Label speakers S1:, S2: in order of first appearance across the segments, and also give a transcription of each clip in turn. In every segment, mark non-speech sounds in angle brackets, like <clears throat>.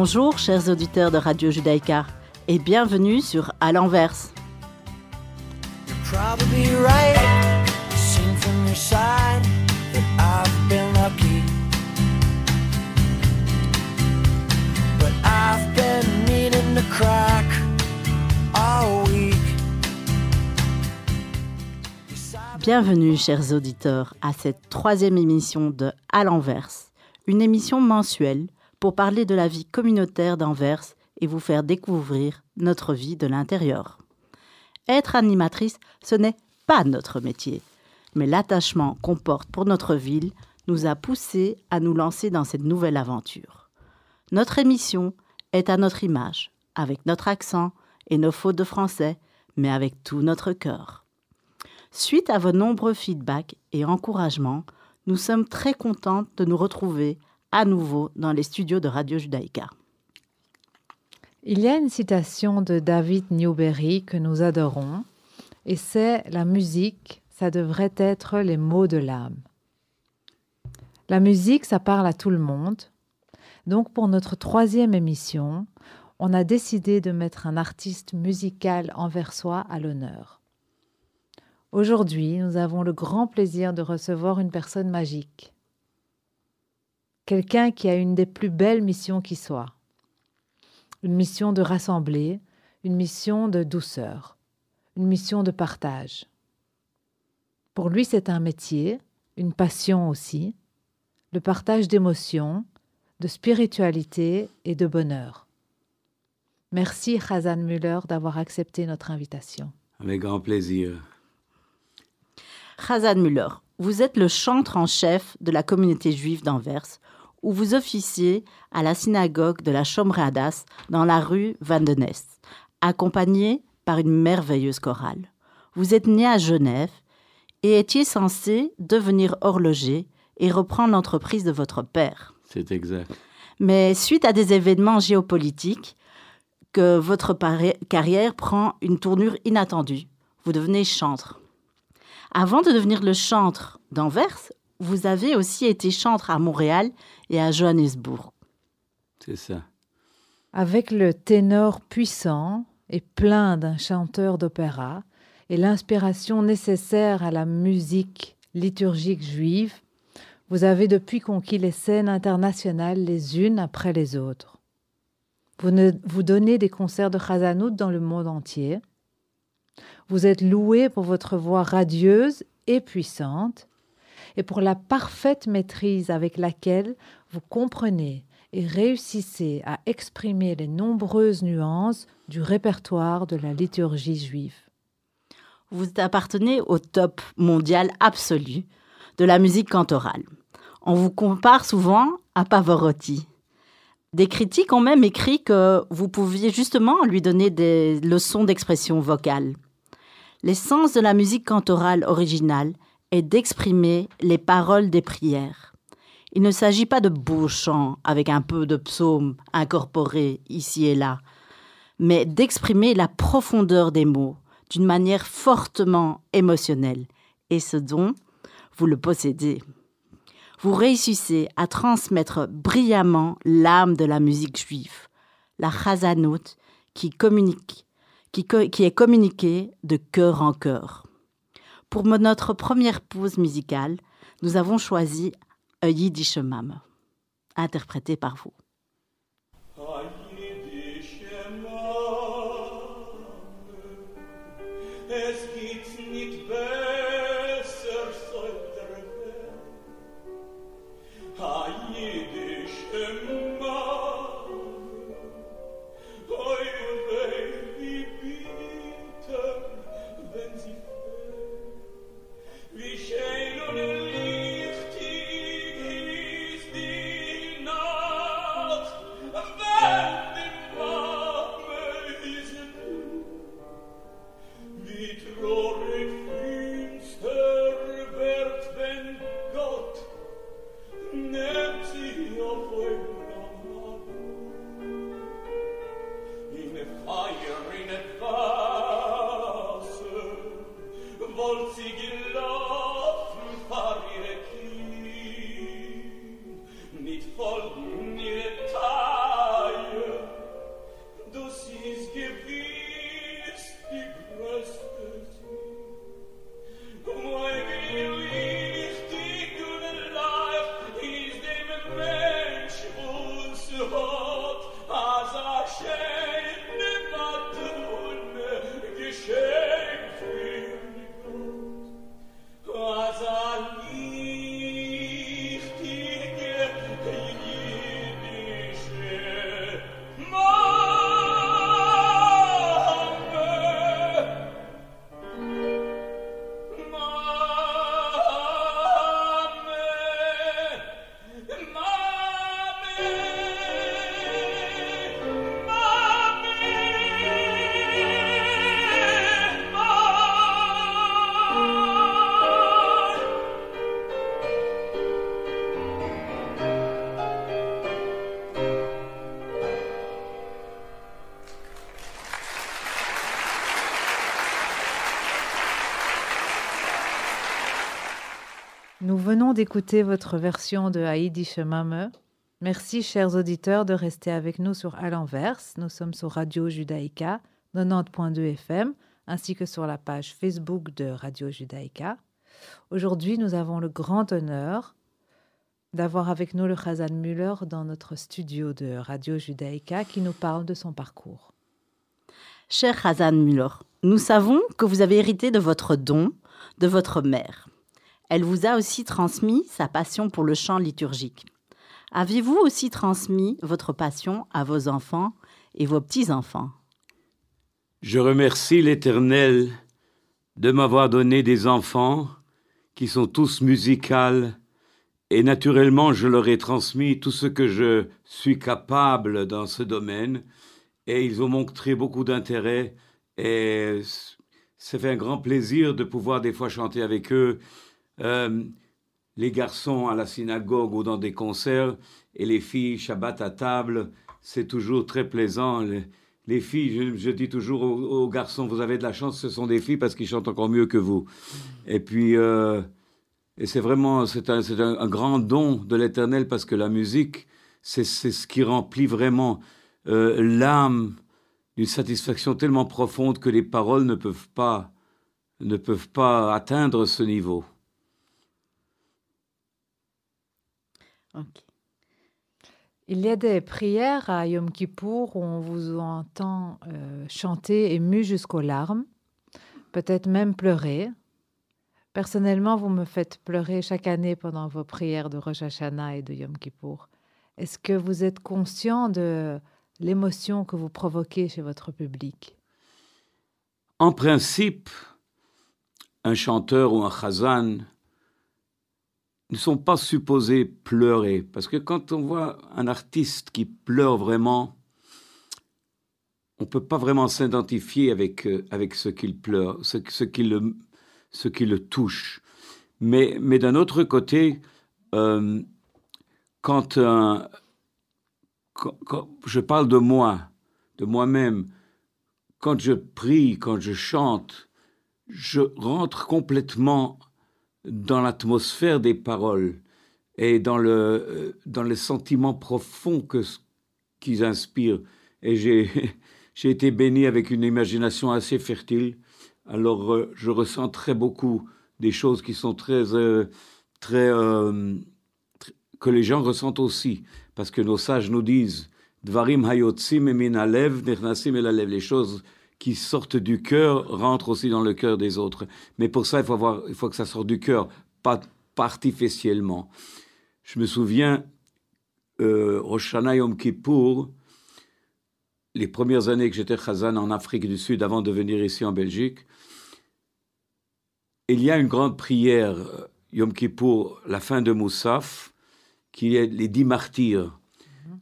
S1: Bonjour chers auditeurs de Radio Judaïka et bienvenue sur À
S2: week.
S1: Bienvenue chers auditeurs à cette troisième émission de À l'envers, une émission mensuelle pour parler de la vie communautaire d'Anvers et vous faire découvrir notre vie de l'intérieur. Être animatrice, ce n'est pas notre métier, mais l'attachement qu'on porte pour notre ville nous a poussés à nous lancer dans cette nouvelle aventure. Notre émission est à notre image, avec notre accent et nos fautes de français, mais avec tout notre cœur. Suite à vos nombreux feedbacks et encouragements, nous sommes très contentes de nous retrouver à nouveau dans les studios de Radio Judaïka.
S3: Il y a une citation de David Newberry que nous adorons, et c'est La musique, ça devrait être les mots de l'âme. La musique, ça parle à tout le monde. Donc pour notre troisième émission, on a décidé de mettre un artiste musical anversois à l'honneur. Aujourd'hui, nous avons le grand plaisir de recevoir une personne magique. Quelqu'un qui a une des plus belles missions qui soit une mission de rassembler, une mission de douceur, une mission de partage. Pour lui, c'est un métier, une passion aussi, le partage d'émotions, de spiritualité et de bonheur. Merci Hazan Müller d'avoir accepté notre invitation.
S4: Avec grand plaisir.
S1: Hazan Müller, vous êtes le chantre en chef de la communauté juive d'Anvers, où vous officiez à la synagogue de la Chomre Hadas dans la rue Van de Nest, accompagné par une merveilleuse chorale. Vous êtes né à Genève et étiez censé devenir horloger et reprendre l'entreprise de votre père.
S4: C'est exact.
S1: Mais suite à des événements géopolitiques, que votre carrière prend une tournure inattendue. Vous devenez chantre. Avant de devenir le chantre d'Anvers, vous avez aussi été chantre à Montréal et à Johannesburg.
S4: C'est ça.
S3: Avec le ténor puissant et plein d'un chanteur d'opéra et l'inspiration nécessaire à la musique liturgique juive, vous avez depuis conquis les scènes internationales les unes après les autres. Vous, ne- vous donnez des concerts de Chazanout dans le monde entier. Vous êtes loué pour votre voix radieuse et puissante et pour la parfaite maîtrise avec laquelle vous comprenez et réussissez à exprimer les nombreuses nuances du répertoire de la liturgie juive.
S1: Vous appartenez au top mondial absolu de la musique cantorale. On vous compare souvent à Pavarotti. Des critiques ont même écrit que vous pouviez justement lui donner des leçons d'expression vocale. L'essence de la musique cantorale originale est d'exprimer les paroles des prières. Il ne s'agit pas de beaux chants avec un peu de psaume incorporé ici et là, mais d'exprimer la profondeur des mots d'une manière fortement émotionnelle. Et ce don, vous le possédez. Vous réussissez à transmettre brillamment l'âme de la musique juive, la chazanout qui communique, qui, co- qui est communiquée de cœur en cœur. Pour notre première pause musicale, nous avons choisi un Yiddish interprété par vous.
S3: bolci venons d'écouter votre version de Haïdi Shemame. Merci, chers auditeurs, de rester avec nous sur À l'envers. Nous sommes sur Radio Judaïka 90.2 FM, ainsi que sur la page Facebook de Radio Judaïka. Aujourd'hui, nous avons le grand honneur d'avoir avec nous le Khazan Müller dans notre studio de Radio Judaïka qui nous parle de son parcours.
S1: Cher Hazan Müller, nous savons que vous avez hérité de votre don de votre mère. Elle vous a aussi transmis sa passion pour le chant liturgique. Avez-vous aussi transmis votre passion à vos enfants et vos petits-enfants?
S4: Je remercie l'Éternel de m'avoir donné des enfants qui sont tous musicales et naturellement je leur ai transmis tout ce que je suis capable dans ce domaine et ils ont montré beaucoup d'intérêt et ça fait un grand plaisir de pouvoir des fois chanter avec eux. Euh, les garçons à la synagogue ou dans des concerts et les filles Shabbat à table, c'est toujours très plaisant. Les, les filles, je, dis toujours aux, garçons, vous avez de la chance, ce sont des filles parce qu'ils chantent encore mieux que vous. Et puis, euh, et c'est vraiment, c'est un, grand don de l'Éternel parce que la musique, c'est c'est ce qui remplit vraiment euh, l'âme d'une satisfaction tellement profonde que les paroles ne peuvent pas, ne peuvent pas atteindre ce niveau.
S1: Ok.
S3: Il y a des prières à Yom Kippour où on vous entend euh, chanter ému jusqu'aux larmes, peut-être même pleurer. Personnellement, vous me faites pleurer chaque année pendant vos prières de Rosh Hashanah et de Yom Kippour. Est-ce que vous êtes conscient de l'émotion que vous provoquez chez votre public?
S4: En principe, un chanteur ou un chazan ne sont pas supposés pleurer. Parce que quand on voit un artiste qui pleure vraiment, on ne peut pas vraiment s'identifier avec, euh, avec ce qu'il pleure, ce, qui le, ce le touche. Mais, mais d'un autre côté, euh, quand- quand je parle de moi, de moi-même, quand je prie, quand je chante, je rentre complètement dans l'atmosphère des paroles et dans le, euh, dans les sentiments profonds que, qu'ils inspirent. Et <laughs> j'ai, été béni avec une imagination assez fertile. Alors, euh, je ressens très beaucoup des choses qui sont très, euh, très, tr- que les gens ressentent aussi. Parce que nos sages nous disent, Dvarim hayotzim min alev, nechnasim el alev. Les choses qui sortent du cœur rentrent aussi dans le cœur des autres. Mais pour ça, il faut, avoir, il faut que ça sorte du cœur, pas, artificiellement. Je me souviens, euh, Yom Kippour, les premières années que j'étais chazan en Afrique du Sud avant de venir ici en Belgique, il y a une grande prière, euh, Yom Kippour, la fin de Moussaf, qui est les dix martyrs.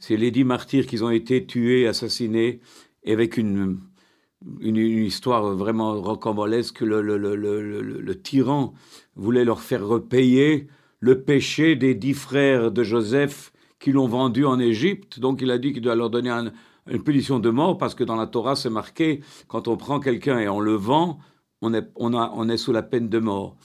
S4: C'est les dix martyrs qui ont été tués, assassinés, et avec une, une, histoire vraiment rocambolesque. Le, le, le, le, tyran voulait leur faire repayer le péché des dix frères de Joseph qui l'ont vendu en Égypte. Donc il a dit qu'il doit leur donner un- une punition de mort parce que dans la Torah c'est marqué quand on prend quelqu'un et on le vend, on est, on, a, on est sous la peine de mort.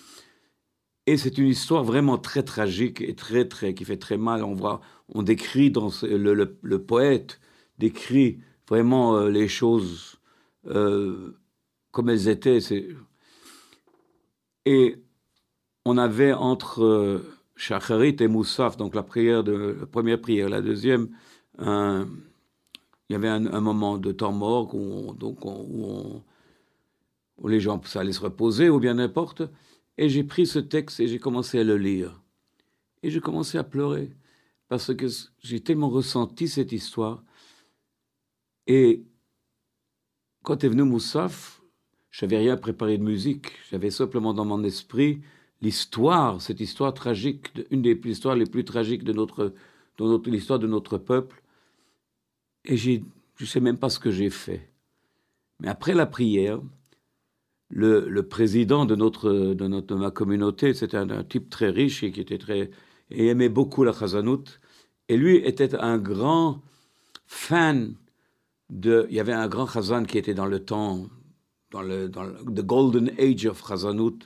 S4: Et c'est une histoire vraiment très tragique et très très qui fait très mal. On voit, on décrit dans le, le- le poète décrit vraiment euh, les choses euh, comme elles étaient. Et on avait entre euh, et Moussaf, donc la prière de la première prière, la deuxième, il y avait un, moment de temps mort où, on- donc on- où, on- où les gens ça allait se reposer ou bien n'importe. Et j'ai pris ce texte et j'ai commencé à le lire. Et j'ai commencé à pleurer parce que j'ai tellement ressenti cette histoire. Et quand est venu Moussaf, je n'avais rien préparé de musique. J'avais simplement dans mon esprit l'histoire, cette histoire tragique, une des histoires les plus tragiques de notre, de notre l'histoire de notre peuple. Et j'ai, je ne sais même pas ce que j'ai fait. Mais après la prière, le, président de notre, de notre de ma communauté, c'était un, un type très riche et qui était très et aimait beaucoup la chazanout. Et lui était un grand fan de. Il y avait un grand chazan qui était dans le temps, dans le, dans le the golden age of chazanout,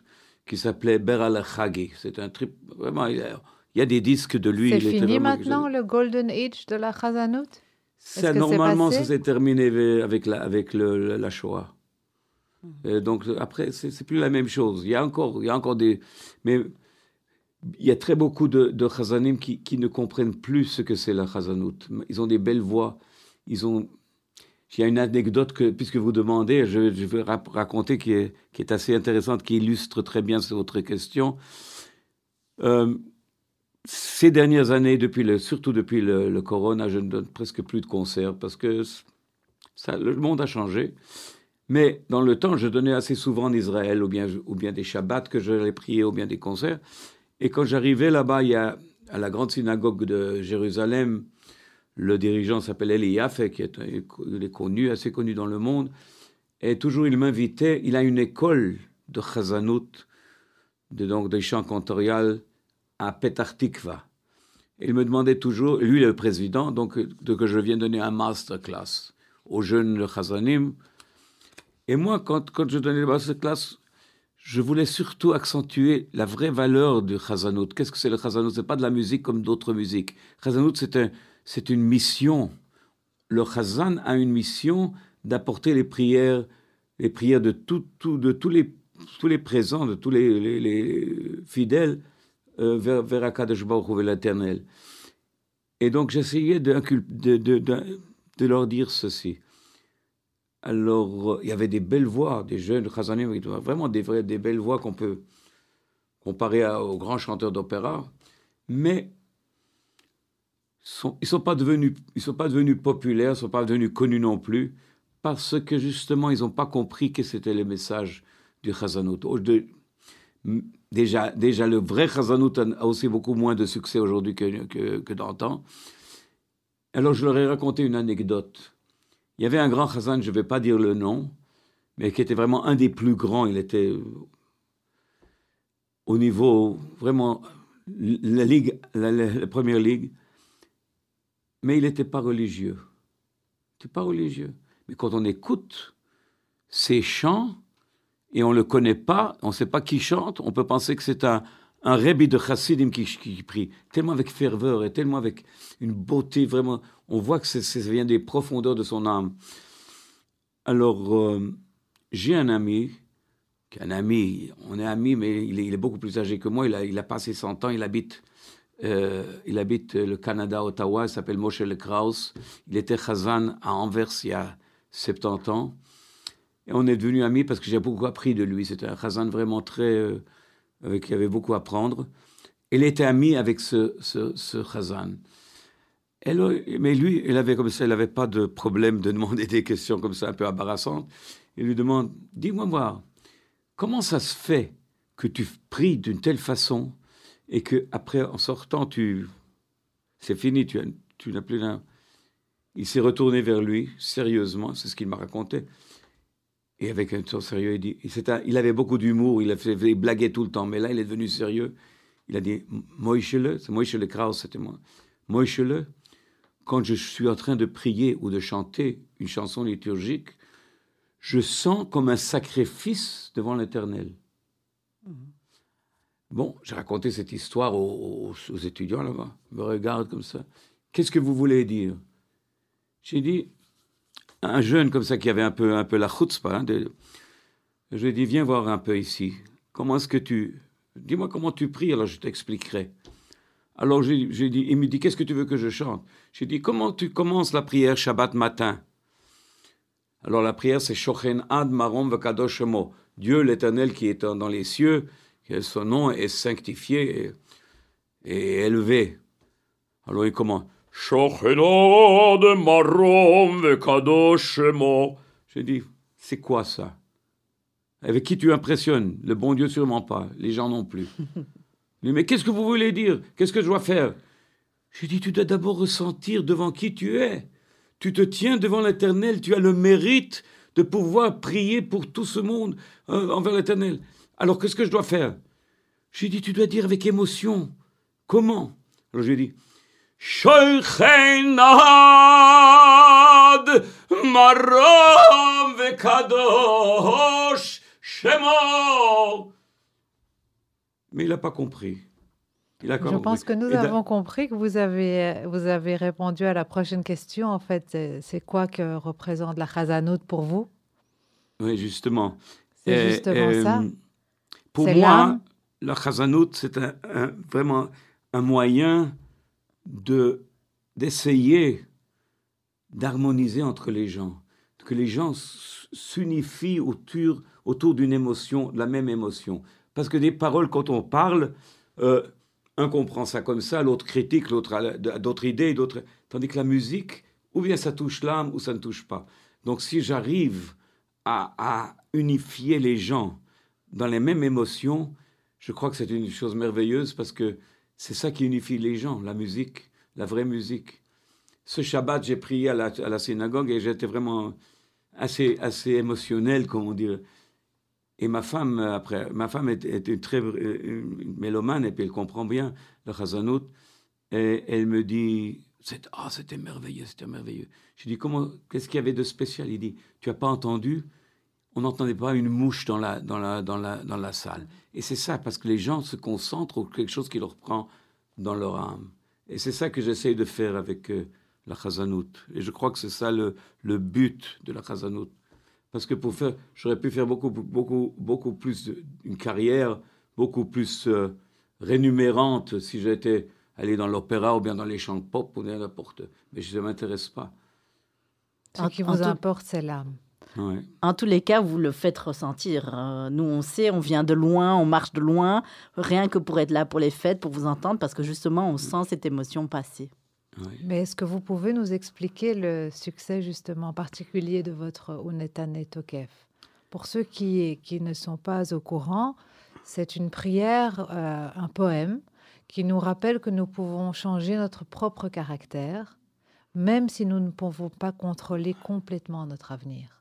S4: qui s'appelait Ber al Khagi. C'est un trip, vraiment, il y, a, il y a des disques de lui.
S3: C'est
S4: était
S3: fini
S4: vraiment-
S3: maintenant le Golden Age de la Chazanout
S4: Ça, normalement, ça s'est terminé ve- avec la, avec le, la Shoah.
S3: Mhm.
S4: Donc après, c'est c'est plus la même chose. Il y a encore, il y a encore des, mais il y a très beaucoup de, de Chazanim qui, qui ne comprennent plus ce que c'est la Chazanout. Ils ont des belles voix. Ils ont. Il y a une anecdote que, puisque vous demandez, je, je vais raconter qui est, assez intéressante, qui illustre très bien votre question. Euh, ces dernières années, depuis le, surtout depuis le, corona, je ne donne presque plus de concerts parce que le monde a changé. Mais dans le temps, je donnais assez souvent en Israël, ou bien, des Shabbats que j'allais prier, ou bien des concerts. Et quand j'arrivais là-bas, à la grande synagogue de Jérusalem, le dirigeant s'appelle Eli Yaffe, qui est, il est connu, assez connu dans le monde. Et toujours, il m'invitait. Il a une école de Chazanout, de, donc des chants cantoriales à Petar Tikva. Il me demandait toujours, lui le président, donc de que je vienne donner un masterclass aux jeunes Chazanim. Et moi, quand, quand je donnais le masterclass, je voulais surtout accentuer la vraie valeur du Chazanout. Qu'est-ce que c'est le Chazanout C'est pas de la musique comme d'autres musiques. Chazanout, c'est un, c'est une mission. Le Chazan a une mission d'apporter les prières, les prières de, tous, les, présents, de tous les, les- les fidèles euh, vers, vers Akadosh Baruch l'éternel. Et donc j'essayais de, leur dire ceci. Alors, il y avait des belles voix, des jeunes Chazanim, vraiment des, des belles voix qu'on peut comparer aux grands chanteurs d'opéra, mais ils ne sont, pas devenus- sont pas devenus populaires, ils ne sont pas devenus connus non plus, parce que justement, ils n'ont pas compris que c'était le message du m- déjà, déjà, le vrai Chazanout a aussi beaucoup moins de succès aujourd'hui que, que, que d'antan. Alors, je leur ai raconté une anecdote. Il y avait un grand Chazan, je ne vais pas dire le nom, mais qui était vraiment un des plus grands. Il était au niveau, vraiment, la, ligue, la première ligue. Mais il n'était pas religieux. Il n'était pas religieux. Mais quand on écoute ses chants, et on ne le connaît pas, on ne sait pas qui chante, on peut penser que c'est un, un de Chassidim qui, prie, tellement avec ferveur et tellement avec une beauté, vraiment, on voit que ça vient des profondeurs de son âme. Alors, euh, j'ai un ami, un ami, on est amis, mais il est, il est beaucoup plus âgé que moi, il a, il a passé 100 ans, il habite, euh, il habite le Canada, Ottawa, il s'appelle Moshe Le Kraus, il était Chazan à Anvers il y a 70 ans. Et on est devenus amis parce que j'ai beaucoup appris de lui. C'était un Chazan vraiment très. euh, qui avait beaucoup à apprendre. Il était ami avec ce, ce. Et là, mais lui, il avait comme ça, il n'avait pas de problème de demander <laughs> des questions comme ça un peu embarrassantes. Il lui demande Dis-moi voir, comment ça se fait que tu pries d'une telle façon? Et que après en sortant, tu. C'est fini, tu, tu n'as plus rien. Il s'est retourné vers lui, sérieusement, c'est ce qu'il m'a raconté. Et avec un ton sérieux, il dit, il avait beaucoup d'humour, il, fait- il tout le temps, mais là, il est devenu sérieux. Il a dit, Moïchele, c'est Moïchele Kraus, c'était moi. Moïchele, quand je suis en train de prier ou de chanter une chanson liturgique, je sens comme un sacrifice devant l'Éternel. Bon, j'ai raconté cette histoire aux, étudiants là-bas. Ils me regardent comme ça. Qu'est-ce que vous voulez dire? J'ai dit, un jeune comme ça qui avait un peu, un peu la chutzpah, hein, je lui ai dit, viens voir un peu ici. Comment est-ce que tu... Dis-moi comment tu pries, alors je t'expliquerai. Alors j'ai dit, il me dit, qu'est-ce que tu veux que je chante? J'ai dit, comment tu commences la prière Shabbat matin? Alors la prière, c'est Shochen Ad Marom Vekadosh. Dieu l'éternel qui est dans les cieux, que son nom est sanctifié et, élevé. Alors il commence.
S5: de Marom
S4: Je dis, c'est quoi ça? Avec qui tu impressionnes? Le bon Dieu sûrement pas, les gens non plus. <laughs> Il dit, mais qu'est-ce que vous voulez dire? Qu'est-ce que je dois faire? J'ai dit, tu dois d'abord ressentir devant qui tu es. Tu te tiens devant l'Éternel, tu as le mérite de pouvoir prier pour tout ce monde euh, envers l'Éternel. Alors qu'est-ce que je dois faire? J'ai dit, tu dois dire avec émotion. Comment? Alors j'ai dit,
S5: Shoichenad Marom Vekadosh Shemo.
S4: Mais il n'a pas compris. Il a
S3: Je pense que nous avons compris que vous avez, vous avez répondu à la prochaine question. En fait, c'est quoi que représente la Chazanout pour vous?
S4: Oui, justement.
S3: C'est justement ça.
S4: Euh,
S3: pour
S4: moi, la chazanout, c'est un, un- vraiment un moyen de d'essayer d'harmoniser entre les gens, que les gens s'unifient autour, autour d'une émotion, de la même émotion. Parce que des paroles, quand on parle, euh, un comprend ça comme ça, l'autre critique, l'autre a d'autres idées, d'autres. Tandis que la musique, ou bien ça touche l'âme, ou ça ne touche pas. Donc si j'arrive à, à unifier les gens dans les mêmes émotions, je crois que c'est une chose merveilleuse parce que c'est ça qui unifie les gens, la musique, la vraie musique. Ce Shabbat, j'ai prié à la, synagogue et j'étais vraiment assez, assez émotionnel, comment dire. Et ma femme, après, ma femme est, une très une mélomane et puis elle comprend bien le chazanout. Et elle me dit, ah, c'était merveilleux, c'était merveilleux. Je dis, comment, qu'est-ce qu'il y avait de spécial? Il dit, tu as pas entendu? On n'entendait pas une mouche dans la, dans la, dans la, dans la salle. Et c'est ça, parce que les gens se concentrent sur quelque chose qui leur prend dans leur âme. Et c'est ça que j'essaye de faire avec euh, la chazanout. Et je crois que c'est ça le, le but de la chazanout. Parce que pour faire, j'aurais pu faire beaucoup, beaucoup, beaucoup plus de- une carrière, beaucoup plus euh, rémunérante si j'étais allé dans l'opéra ou bien dans les chants de pop ou bien n'importe. Mais ça ne m'intéresse pas.
S3: Ce qui
S1: en
S3: vous
S1: tout-
S3: importe, c'est l'âme.
S4: Ouais.
S1: En tous les cas, vous le faites ressentir. Euh, nous, on sait, on vient de loin, on marche de loin, rien que pour être là pour les fêtes, pour vous entendre, parce que justement, on sent cette émotion passer.
S4: ouais.
S3: Mais est-ce que vous pouvez nous expliquer le succès justement particulier de votre Unetane Tokef Pour ceux qui, qui ne sont pas au courant, c'est une prière, euh, un poème qui nous rappelle que nous pouvons changer notre propre caractère, même si nous ne pouvons pas contrôler complètement notre avenir.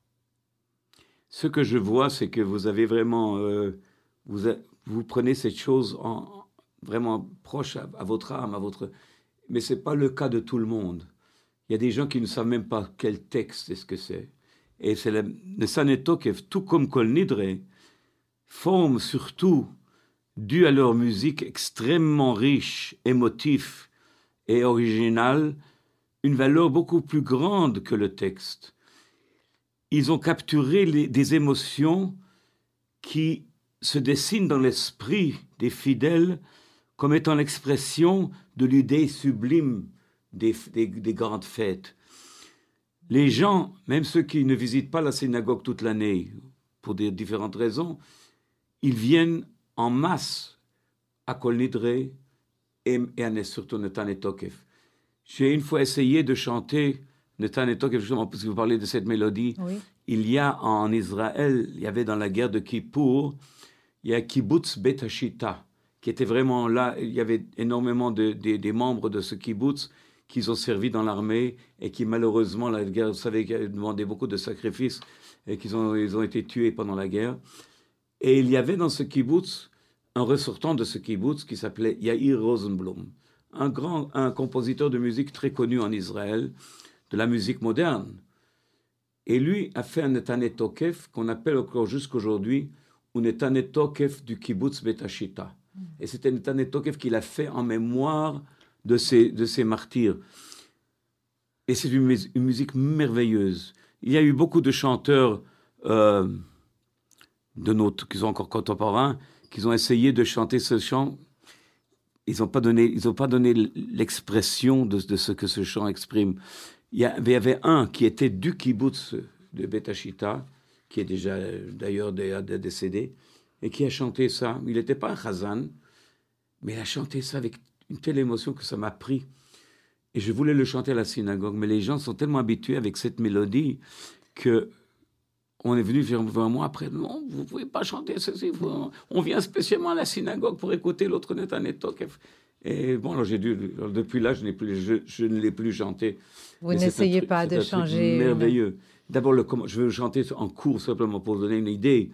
S4: Ce que je vois, c'est que vous avez vraiment, euh, vous, prenez cette chose en, vraiment proche à, votre âme, à votre, mais c'est pas le cas de tout le monde. Il y a des gens qui ne savent même pas quel texte est ce que c'est. Et c'est le, le Sanetokev, tout comme Kol Nidre, forme surtout, dû à leur musique extrêmement riche, émotif et originale, une valeur beaucoup plus grande que le texte ils ont capturé des émotions qui se dessinent dans l'esprit des fidèles comme étant l'expression de l'idée sublime des, des- des grandes fêtes. Les gens, même ceux qui ne visitent pas la synagogue toute l'année, pour des différentes raisons, ils viennent en masse à Kol Nidre et, et à surtout. J'ai une fois essayé de chanter Netan et Tokef, justement, parce que vous parlez de cette mélodie
S3: Oui.
S4: il y a en Israël, il y avait dans la guerre de Kippour, il y a kibbutz Bet Hashita, qui était vraiment là. Il y avait énormément de, de- des membres de ce kibbutz qui ont servi dans l'armée et qui malheureusement, la guerre, vous savez, demandé beaucoup de sacrifices et qu'ils ont, ils ont été tués pendant la guerre. Et il y avait dans ce kibbutz un ressortant de ce kibbutz qui s'appelait Yair Rosenblum, un grand, un compositeur de musique très connu en Israël, de la musique moderne. Et lui a fait un Etanet Tokef qu'on appelle encore jusqu'aujourd'hui un Etanet Tokef du kibbutz Betashita. Et c'est un Etanet Tokef qu'il a fait en mémoire de ses, de ses martyrs. Et c'est une, mus- une musique merveilleuse. Il y a eu beaucoup de chanteurs euh, de notre, qui sont encore contemporains, qui ont essayé de chanter ce chant. Ils n'ont pas donné, ils ont pas donné l'expression de, de ce que ce chant exprime. Il y, avait un qui était du kibbutz de Betachita, qui est déjà d'ailleurs dé- dé- décédé, et qui a chanté ça. Il n'était pas un chazan, mais il a chanté ça avec une telle émotion que ça m'a pris. Et je voulais le chanter à la synagogue, mais les gens sont tellement habitués avec cette mélodie que on est venu vers, moi après. Non, vous pouvez pas chanter ceci. on vient spécialement à la synagogue pour écouter l'autre Netanetok. Et bon, alors j'ai dû. alors depuis là, je, n'ai plus, je, je ne l'ai plus chanté.
S3: Vous
S4: Mais c'est un
S3: n'essayez
S4: truc-
S3: pas
S4: c'est
S3: de
S4: un truc
S3: changer.
S4: Merveilleux. D'abord, le, comment- je veux chanter en cours simplement pour vous donner une idée.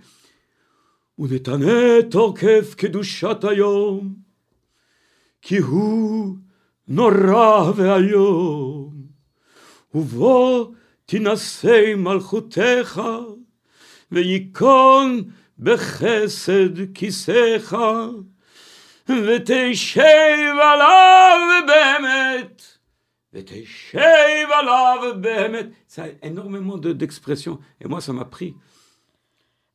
S4: ונתנה תוקף קדושת היום, כי הוא נורא ואיום, ובו תינשא מלכותך, וייכון בחסד כיסאך, ותשב עליו באמת. ותשב עליו באמת. Ça a énormément de- d'expressions. Et moi, ça m'a pris.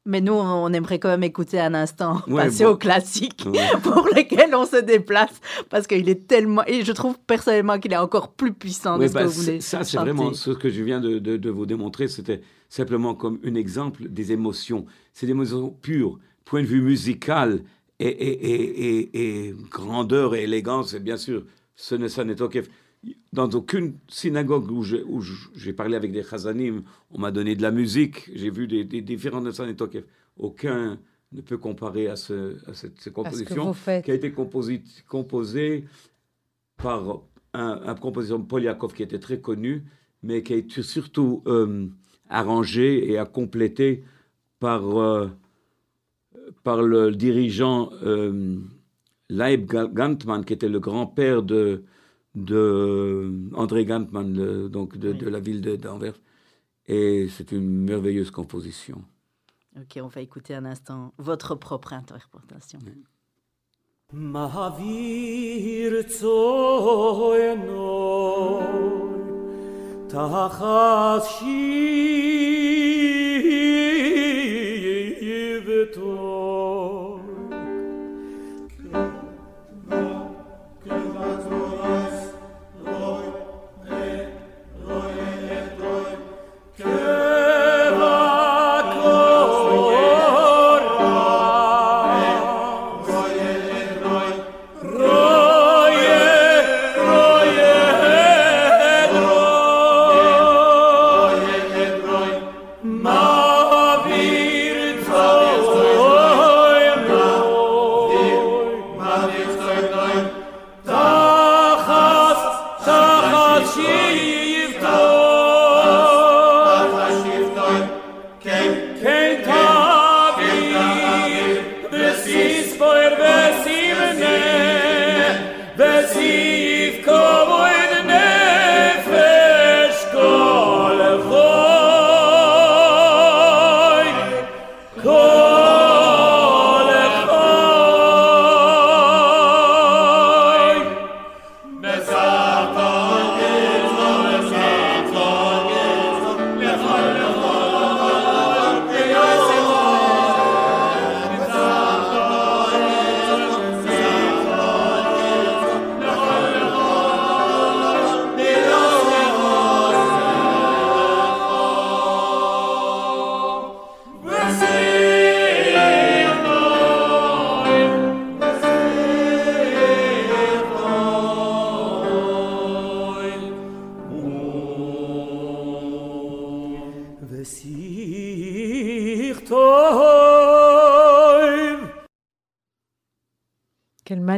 S1: Mais nous, on aimerait quand même écouter un instant,
S4: Ouais,
S1: passer
S4: bon.
S1: au classique
S4: Ouais. <laughs>
S1: pour lequel on se déplace, parce qu'il est tellement... Et je trouve personnellement qu'il est encore plus puissant
S4: Oui,
S1: de ce
S4: bah,
S1: que vous voulez
S4: c'est- ça, c'est
S1: chanter.
S4: vraiment ce que je viens de, de- de vous démontrer. C'était simplement comme un exemple des émotions. C'est des émotions pures, point de vue musical et, et, et, grandeur et élégance. Et bien sûr, ce n'est ça n'est. Dans aucune synagogue où je- où j'ai parlé avec des chazanim, on m'a donné de la musique. J'ai vu des, des différents Nessan et. Aucun ne peut comparer à, ce, à cette,
S3: faites.
S4: qui a été composé, composé par un, un compositeur Paul Yakov qui était très connu, mais qui a été surtout euh, arrangé et à complété par, euh, par le dirigeant euh, Leib Ga- Gantmann, qui était le grand-père de, de André Gantmann, le- donc de,
S1: Oui.
S4: de la ville de- d'Anvers. Et c'est une merveilleuse composition.
S1: Ok, on va écouter un instant votre propre interprétation.
S2: מעביר צוינוי תחת שבטוי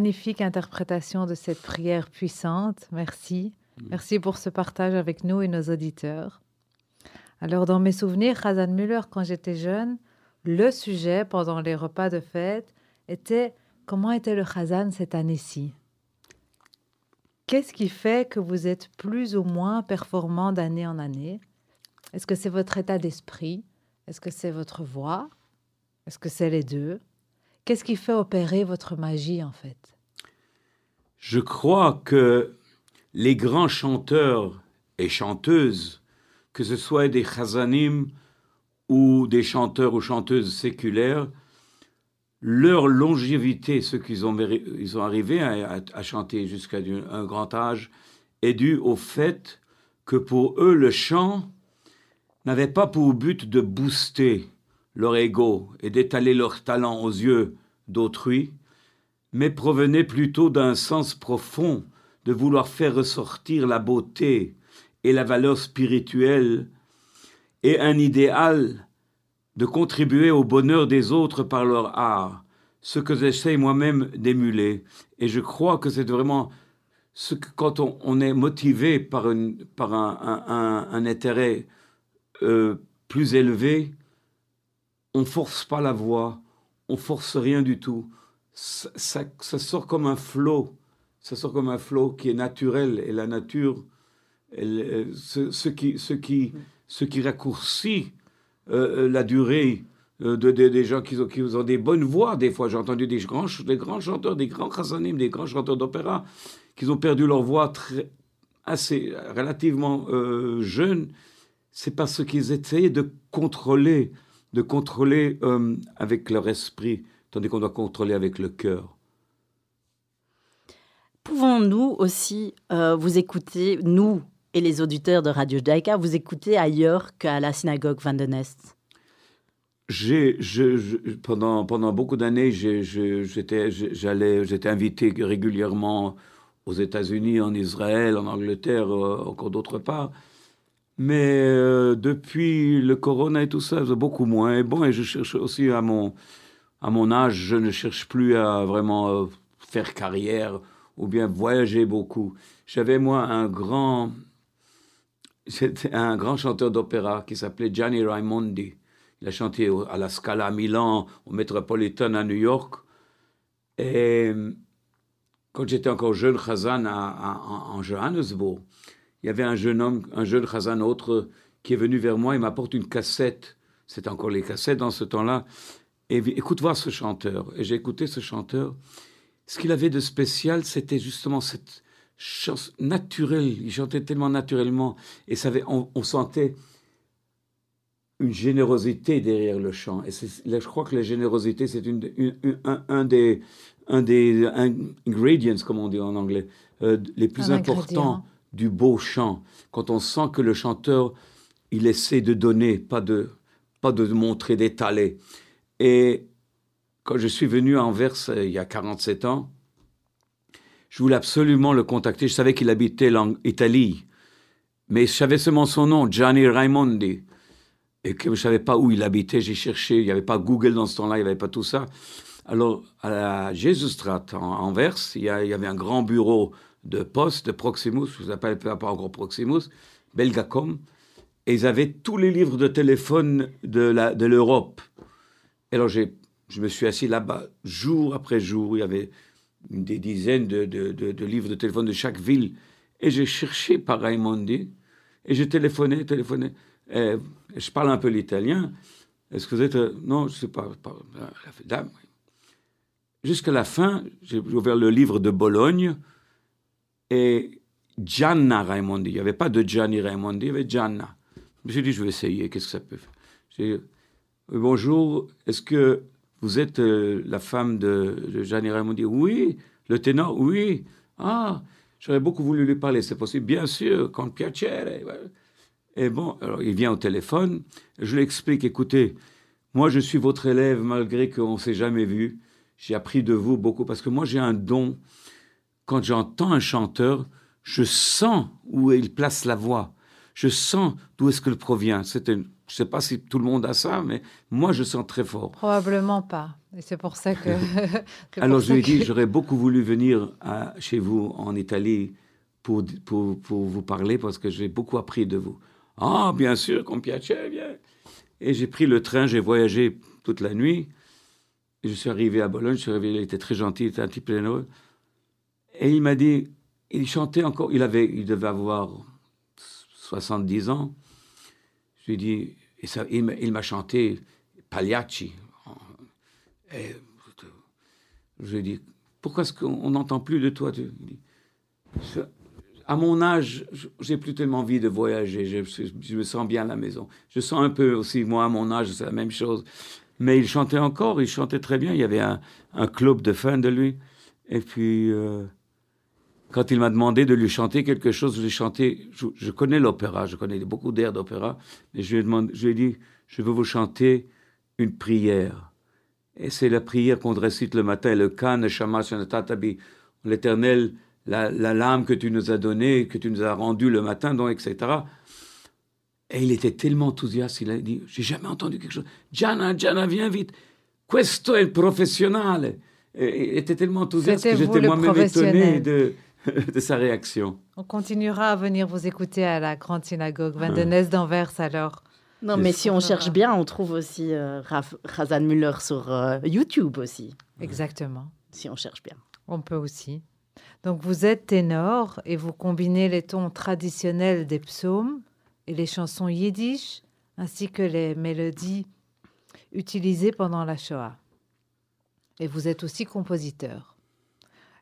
S3: Magnifique interprétation de cette prière puissante. Merci. Merci pour ce partage avec nous et nos auditeurs. Alors, dans mes souvenirs, Khazan Müller, quand j'étais jeune, le sujet pendant les repas de fête était comment était le Khazan cette année-ci? Qu'est-ce qui fait que vous êtes plus ou moins performant d'année en année? Est-ce que c'est votre état d'esprit? Est-ce que c'est votre voix? Est-ce que c'est les deux? Qu'est-ce qui fait opérer votre magie en fait?
S4: Je crois que les grands chanteurs et chanteuses, que ce soit des chazanim ou des chanteurs ou chanteuses séculaires, leur longévité, ce qu'ils ont, ils ont arrivé à, chanter jusqu'à un grand âge, est due au fait que pour eux, le chant n'avait pas pour but de booster leur ego et d'étaler leur talent aux yeux d'autrui, mais provenait plutôt d'un sens profond de vouloir faire ressortir la beauté et la valeur spirituelle et un idéal de contribuer au bonheur des autres par leur art, ce que j'essaie moi-même d'émuler. Et je crois que c'est vraiment ce que quand on, est motivé par, par un, intérêt euh, plus élevé, on force pas la voix, on force rien du tout. Ça, sort comme un flot, ça sort comme un flot qui est naturel et la nature, euh, ce, qui, ce, qui, ce qui raccourcit euh, euh, la durée de, de- des gens qui ont, qui ont des bonnes voix. Des fois, j'ai entendu des grands, des grands chanteurs, des grands chazanim, des grands chanteurs d'opéra, qui ont perdu leur voix très, assez, relativement jeunes. C'est parce qu'ils essayaient de contrôler, de contrôler avec leur esprit, tandis qu'on doit contrôler avec le cœur.
S1: Pouvons-nous aussi euh, vous écouter, nous et les auditeurs de Radio Judaïka, vous écouter ailleurs qu'à la synagogue Van den Nest?
S4: J'ai, je, je- pendant, pendant beaucoup d'années, j'étais, j'allais, j'étais invité régulièrement aux États-Unis, en Israël, en Angleterre, euh, encore d'autre part. Mais euh, depuis le corona et tout ça, beaucoup moins. Et bon, et je cherche aussi à mon, à mon âge, je ne cherche plus à vraiment euh, faire carrière ou bien voyager beaucoup. J'avais moi un grand, c'était un grand chanteur d'opéra qui s'appelait Gianni Raimondi. Il a chanté à la Scala à Milan, au Metropolitan à New York. Et quand j'étais encore jeune Khazan à- en Johannesburg, il y avait un jeune homme, un jeune Khazan autre, qui est venu vers moi, il m'apporte une cassette. C'était encore les cassettes dans ce temps-là. Et écoute voir ce chanteur. Et j'ai écouté ce chanteur. Ce qu'il avait de spécial, c'était justement cette chance naturelle. Il chantait tellement naturellement. Et ça avait- on, on sentait une générosité derrière le chant. Et là, je crois que la générosité, c'est une, une- une- un, un des, un des un- ingredients, comme on dit en anglais, euh, les plus importants du beau chant. Quand on sent que le chanteur, il essaie de donner, pas de, pas de montrer, d'étaler. Et quand je suis venu à Anvers euh, il y a 47 ans, je voulais absolument le contacter. Je savais qu'il habitait en Italie, mais je savais seulement son nom, Gianni Raimondi. Et que je ne savais pas où il habitait, j'ai cherché, il n'y avait pas Google dans ce temps-là, il n'y avait pas tout ça. Alors, à la Jesusstraat, en Anvers, il y, avait un grand bureau de poste, de Proximus, je ne s'appelle pas encore Proximus, Belgacom, et ils avaient tous les livres de téléphone de l'Europe. Et alors, je me suis assis là-bas, jour après jour, il y avait des dizaines de, livres de téléphone de chaque ville, et j'ai cherché par Raimondi, et j'ai téléphoné, téléphoné. Euh, je parle un peu l'italien. Est-ce que vous êtes... non, je ne sais pas. pas. Jusqu'à la fin, j'ai ouvert le livre de Bologne et Gianna Raimondi. Il n'y avait pas de Gianni Raimondi, il y avait Gianna. Je me suis dit, je vais essayer, qu'est-ce que ça peut faire? Bonjour, est-ce que vous êtes euh, la femme de, de Gianni Raimondi Oui. Le ténor Oui. Ah, j'aurais beaucoup voulu lui parler, c'est possible Bien sûr, con piacere. Et bon, alors il vient au téléphone, je lui explique, écoutez, moi je suis votre élève malgré qu'on ne s'est jamais vu. J'ai appris de vous beaucoup parce que moi j'ai un don. Quand j'entends un chanteur, je sens où il place la voix. Je sens d'où est-ce qu'elle provient. C'est une- je ne sais pas si tout le monde a ça, mais moi je sens très fort.
S3: Probablement pas. Et c'est pour ça que. <laughs>
S4: Alors je lui ai dit,
S3: que-
S4: j'aurais beaucoup voulu venir à- chez vous en Italie pour, pour, pour vous parler parce que j'ai beaucoup appris de vous. Ah, bien sûr, qu'on piacere, bien. Et j'ai pris le train, j'ai voyagé toute la nuit. Et je suis arrivé à Bologne, je suis arrivé, il était très gentil, il était un type généreux. Et il m'a dit, il chantait encore, il, avait, il devait avoir 70 ans. Je lui ai et ça, il m'a- chanté Pagliacci. Je lui ai dit, pourquoi est-ce qu'on n'entend plus de toi? À mon âge, j'ai plus tellement envie de voyager. Je, me sens bien à la maison. Je sens un peu aussi, moi, à mon âge, c'est la même chose. Mais il chantait encore, il chantait très bien. Il y avait un, un club de fans de lui. Et puis, euh, quand il m'a demandé de lui chanter quelque chose, je lui ai chanté. Je, je connais l'opéra, je connais beaucoup d'airs d'opéra. Mais je lui, ai demandé, je lui ai dit, je veux vous chanter une prière. Et c'est la prière qu'on récite le matin, le Kan, Shamash, Tatabi. L'éternel, la, la lame que tu nous as donnée, que tu nous as rendue le matin, donc, etc. Et il était tellement enthousiaste, il a dit, j'ai jamais entendu quelque chose. Gianna, Gianna, viens vite. Questo è il professionale. Et il était tellement enthousiaste que j'étais moi-même étonné
S3: professionnel.
S4: de, <laughs> de sa réaction.
S3: On continuera à venir vous écouter à la grande synagogue
S4: Ah.
S3: den Nest d'Anvers alors.
S1: Non, mais si on cherche bien, on trouve aussi euh, Raf- Razan Müller sur euh, YouTube aussi,
S3: Exactement.
S1: si on cherche bien.
S3: On peut aussi. Donc vous êtes ténor et vous combinez les tons traditionnels des psaumes et les chansons yiddish ainsi que les mélodies utilisés pendant la Shoah. Et vous êtes aussi compositeur.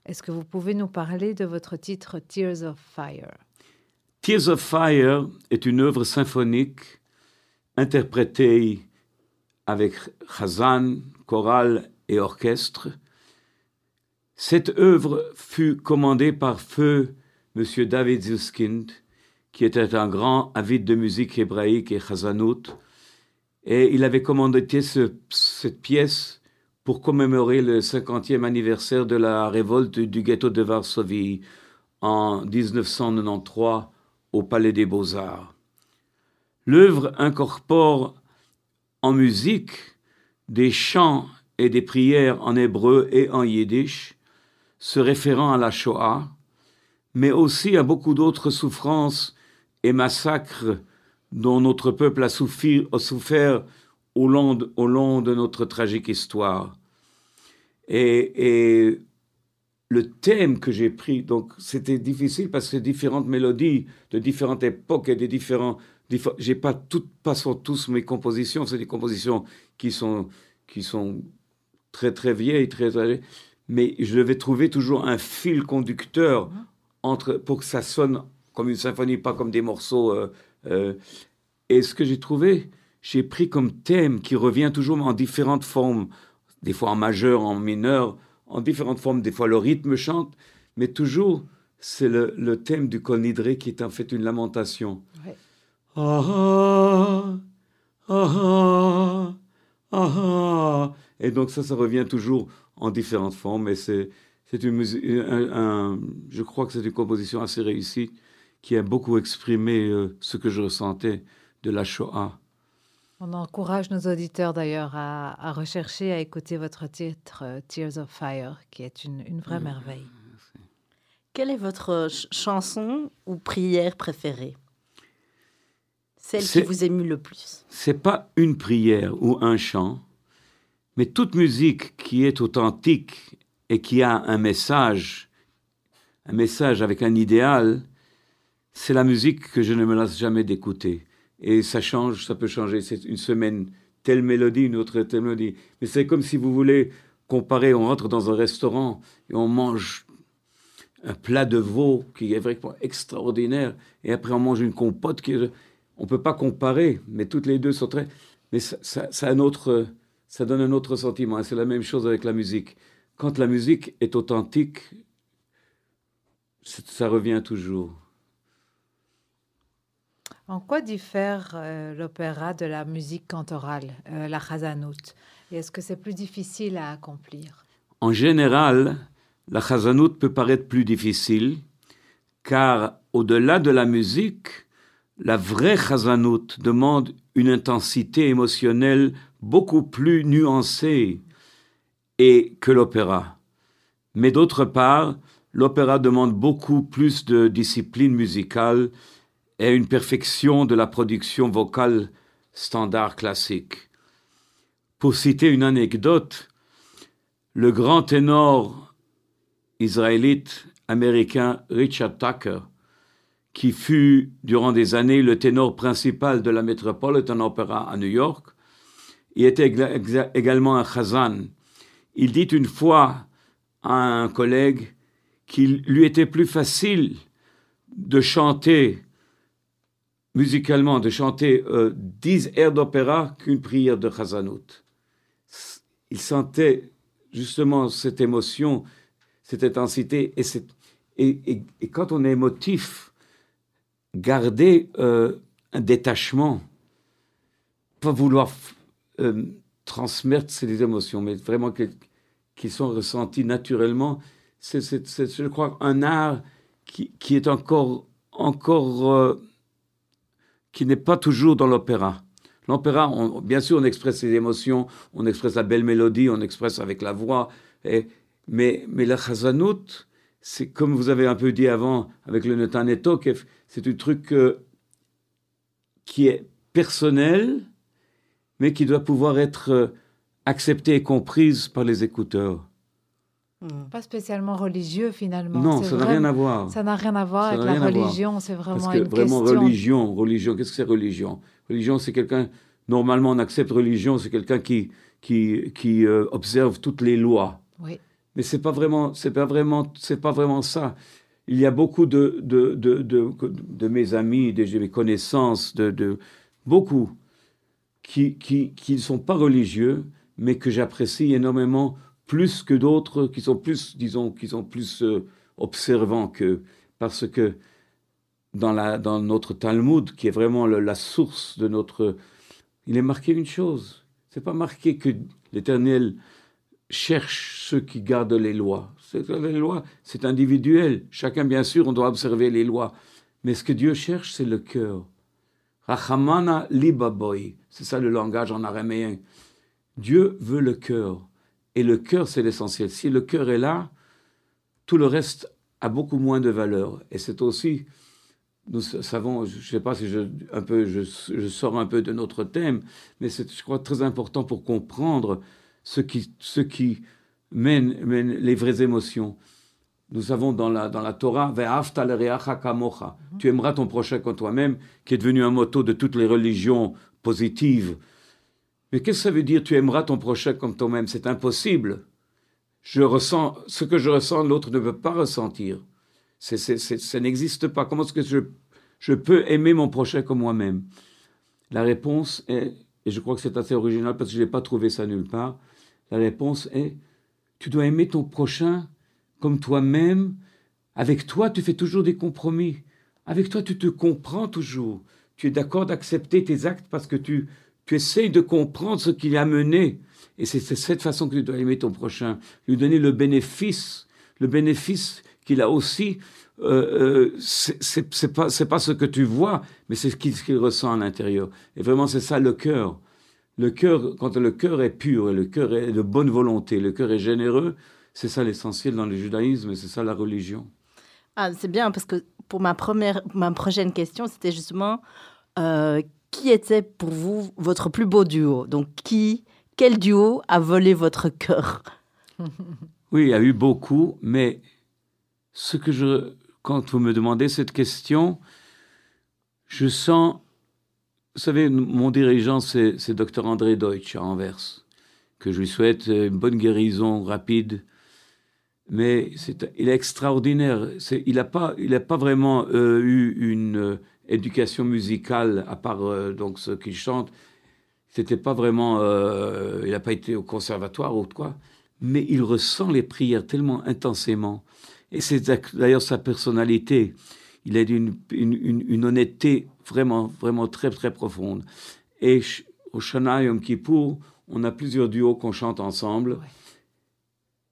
S3: Est-ce que vous pouvez nous parler de votre titre Tears of Fire?
S4: Tears of Fire est une œuvre symphonique interprétée avec Chazan, chorale et orchestre. Cette œuvre fut commandée par feu M. David Zuskind, qui était un grand avide de musique hébraïque et chazanout, et il avait commandé ce- cette pièce pour commémorer le 50e anniversaire de la révolte du ghetto de Varsovie en 1993 au Palais des Beaux-Arts. L'œuvre incorpore en musique des chants et des prières en hébreu et en yiddish, se référant à la Shoah, mais aussi à beaucoup d'autres souffrances et massacres dont notre peuple a a souffert au long de, au long de notre tragique histoire. Et, et le thème que j'ai pris, donc c'était difficile parce que différentes mélodies de différentes époques et de différents. diffé- J'ai pas toutes, pas sont tous mes compositions, c'est des compositions qui sont qui sont très très vieilles, très âgées, mais je devais trouver toujours un fil conducteur entre pour que ça sonne comme une symphonie, pas comme des morceaux. euh, euh, et ce que j'ai trouvé, j'ai pris comme thème qui revient toujours en différentes formes, des fois en majeur, en mineur, en différentes formes. Des fois le rythme chante, mais toujours c'est le, le thème du colnidré qui est en fait une lamentation.
S3: Ouais.
S4: Ah ah, ah ah, ah ah. Et donc ça, ça revient toujours en différentes formes. Et c'est, c'est une musique, un- un- je crois que c'est une composition assez réussie qui a beaucoup exprimé euh, ce que je ressentais de la Shoah.
S3: On encourage nos auditeurs d'ailleurs à, à rechercher, à écouter votre titre euh, Tears of Fire, qui est une, une vraie merveille.
S1: Quelle est votre ch- chanson ou prière préférée? Celle qui vous émue le plus?
S4: C'est pas une prière ou un chant, mais toute musique qui est authentique et qui a un message, un message avec un idéal, c'est la musique que je ne me lasse jamais d'écouter. Et ça change, ça peut changer. C'est une semaine telle mélodie, une autre telle mélodie. Mais c'est comme si vous voulez comparer, on rentre dans un restaurant et on mange un plat de veau qui est vraiment extraordinaire, et après on mange une compote qui est... On peut pas comparer, mais toutes les deux sont très... Mais ça, donne un autre sentiment. C'est la même chose avec la musique. Quand la musique est authentique, ça revient toujours.
S3: En quoi diffère euh, l'opéra de la musique cantorale, euh, la chazanout Et est-ce que c'est plus difficile à accomplir?
S4: En général, la chazanout peut paraître plus difficile, car au-delà de la musique, la vraie chazanout demande une intensité émotionnelle beaucoup plus nuancée et que l'opéra. Mais d'autre part, l'opéra demande beaucoup plus de discipline musicale et une perfection de la production vocale standard classique. Pour citer une anecdote, le grand ténor israélite américain Richard Tucker, qui fut durant des années le ténor principal de la Metropolitan Opera à New York, il était également un chazan. Il dit une fois à un collègue qu'il lui était plus facile de chanter musicalement, de chanter euh, dix airs d'opéra qu'une prière de chazanout. Il sentait justement cette émotion, cette intensité, et, quand on est émotif, garder euh, un détachement, pas vouloir euh, transmettre ces émotions, mais vraiment que- qui sont ressenties naturellement, c'est, je crois, un art qui, qui est encore, encore euh, qui n'est pas toujours dans l'opéra. L'opéra, bien sûr, on expresse ses émotions, on expresse la belle mélodie, on expresse avec la voix, mais, mais la chazanout, c'est comme vous avez un peu dit avant avec le Netan c'est un truc euh, qui est personnel, mais qui doit pouvoir être euh, accepté et comprise par les écouteurs.
S1: Hmm.
S3: Pas spécialement religieux finalement.
S4: non, ça n'a rien à voir.
S3: Ça n'a rien à voir
S4: Ça
S3: avec la religion, c'est vraiment
S4: Parce que
S3: une
S4: vraiment,
S3: question.
S4: religion, religion, qu'est-ce que c'est religion? Religion, c'est quelqu'un normalement on accepte religion, c'est quelqu'un qui, qui, qui euh, observe toutes les lois.
S3: Oui.
S4: Mais c'est pas vraiment, c'est pas vraiment, c'est pas vraiment ça. Il y a beaucoup de, de, de, de, de mes amis, de mes connaissances, de, de beaucoup qui, qui, qui ne sont pas religieux, mais que j'apprécie énormément plus que d'autres qui sont plus, disons, qui sont plus euh, observants que, parce que dans, la, dans notre Talmud, qui est vraiment la source de notre, il est marqué une chose. C'est pas marqué que l'Éternel cherche ceux qui gardent les lois. Les lois, c'est individuel. Chacun, bien sûr, on doit observer les lois. Mais ce que Dieu cherche, c'est le cœur. Rachamana libaboy. C'est ça le langage en araméen. Dieu veut le cœur. Et le cœur, c'est l'essentiel. Si le cœur est là, tout le reste a beaucoup moins de valeur. Et c'est aussi, nous savons, je ne sais pas si je, un peu, je, je sors un peu de notre thème, mais c'est, je crois, très important pour comprendre ce qui, ce qui mène, mène les vraies émotions. Nous avons dans la, dans la Torah, kamocha. tu aimeras ton prochain comme toi-même, qui est devenu un motto de toutes les religions positives. Mais qu'est-ce que ça veut dire tu aimeras ton prochain comme toi-même? C'est impossible. Je ressens ce que je ressens, l'autre ne peut pas ressentir. C'est, c'est, c'est- ça n'existe pas. Comment est-ce que je, je peux aimer mon prochain comme moi-même? La réponse est, et je crois que c'est assez original parce que je n'ai pas trouvé ça nulle part, la réponse est, tu dois aimer ton prochain comme toi-même. Avec toi, tu fais toujours des compromis. Avec toi, tu te comprends toujours. Tu es d'accord d'accepter tes actes parce que tu, tu essayes de comprendre ce qui l'a mené. Et c'est cette façon que tu dois aimer ton prochain. Lui donner le bénéfice, le bénéfice qu'il a aussi. Euh, euh, c'est pas, pas ce que tu vois, mais c'est ce qu'il ce qu'il ressent à l'intérieur. Et vraiment, c'est ça le cœur. Le cœur, quand le cœur est pur et le cœur est de bonne volonté, le cœur est généreux, c'est ça l'essentiel dans le judaïsme et c'est ça la religion.
S1: Ah, c'est bien parce que pour ma première, ma prochaine question, c'était justement euh, qui était pour vous votre plus beau duo? Donc qui, quel duo a volé votre cœur? <laughs>
S4: Oui, il y a eu beaucoup, mais ce que je, quand vous me demandez cette question, je sens, vous savez, mon dirigeant, c'est Dr André Deutsch à Anvers, que je lui souhaite une bonne guérison rapide. Mais c'est, il est extraordinaire. Il n'a pas, pas vraiment euh, eu une euh, éducation musicale à part euh, donc ce qu'il chante. C'était pas vraiment, euh, il n'a pas été au conservatoire ou quoi mais il ressent les prières tellement intensément. Et c'est d'ailleurs sa personnalité. Il a d'une une, une, une honnêteté vraiment, vraiment très, très profonde. Et au Shana Yom Kippour, on a plusieurs duos qu'on chante ensemble.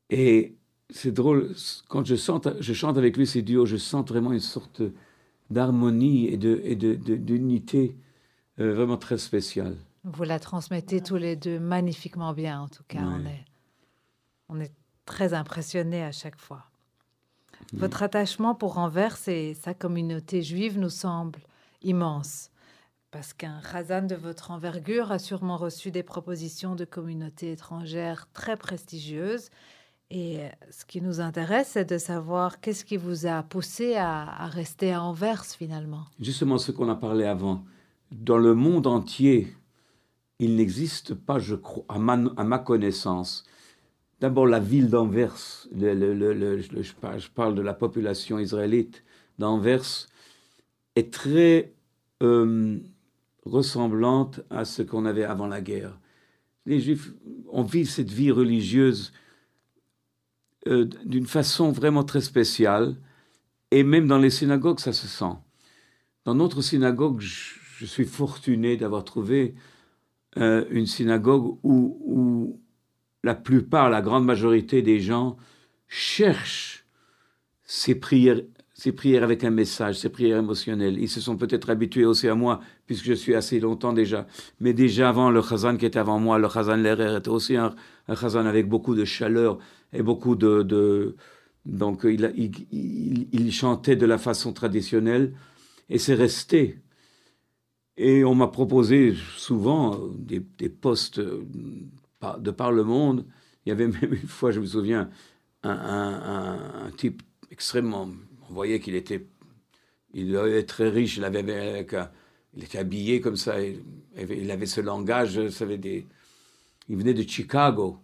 S4: Et c'est drôle, quand je, je chante avec lui ces duos, je sens vraiment une sorte d'harmonie et de, et de, de- d'unité euh, vraiment très spéciale.
S3: Vous la transmettez tous les deux magnifiquement bien, en tout cas. On, est, on est très impressionnés à chaque fois. Votre attachement pour Anvers et sa communauté juive nous semble immense. Parce qu'un Khazan de votre envergure a sûrement reçu des propositions de communautés étrangères très prestigieuses. Et euh, ce qui nous intéresse, c'est de savoir qu'est-ce qui vous a poussé à, rester à Anvers finalement.
S4: Justement ce qu'on a parlé avant. Dans le monde entier, il n'existe pas, je crois, à ma, connaissance. D'abord, la ville d'Anvers, je parle de la population israélite d'Anvers, est très euh, ressemblante à ce qu'on avait avant la guerre. Les Juifs, on vit cette vie religieuse euh, d'une façon vraiment très spéciale, et même dans les synagogues, ça se sent. Dans notre synagogue, je, suis fortuné d'avoir trouvé euh, une synagogue où, où la plupart, la grande majorité des gens cherchent ces prières, ces prières avec un message, ces prières émotionnelles. Ils se sont peut-être habitués aussi à moi, puisque je suis assez longtemps déjà. Mais déjà avant, le Chazan qui était avant moi, le Chazan Lerer, était aussi un, un Chazan avec beaucoup de chaleur et beaucoup de... de donc il, il, chantait de la façon traditionnelle et c'est resté. Et on m'a proposé souvent euh, des, des postes euh, de par le monde. Il y avait même une fois, je me souviens, un, un- un- type extrêmement. On voyait qu'il était. Il devait être très riche. Il avait il était habillé comme ça. il avait ce langage, ça avait des... Il venait de Chicago.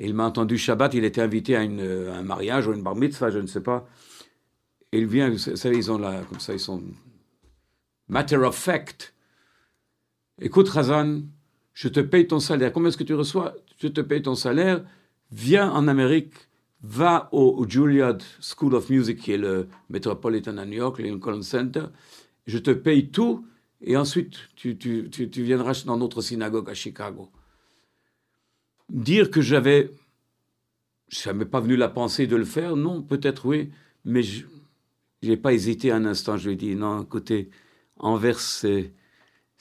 S4: Il m'a entendu Shabbat, il était invité à une, un mariage ou une bar mitzvah, je ne sais pas. Et il vient, vous savez, ils ont là, comme ça, ils sont matter of fact. Écoute, Razan, je te paye ton salaire. Combien est-ce que tu reçois? Je te paye ton salaire. Viens en Amérique, va au, Juilliard School of Music, qui est le Metropolitan à New York, le Lincoln Center. Je te paye tout, et ensuite tu, tu, tu viendras dans notre synagogue à Chicago. Dire que j'avais. Ça m'est pas venu la pensée de le faire, non, peut-être oui, mais je n'ai pas hésité un instant. Je lui ai dit non, écoutez, Anvers, c'est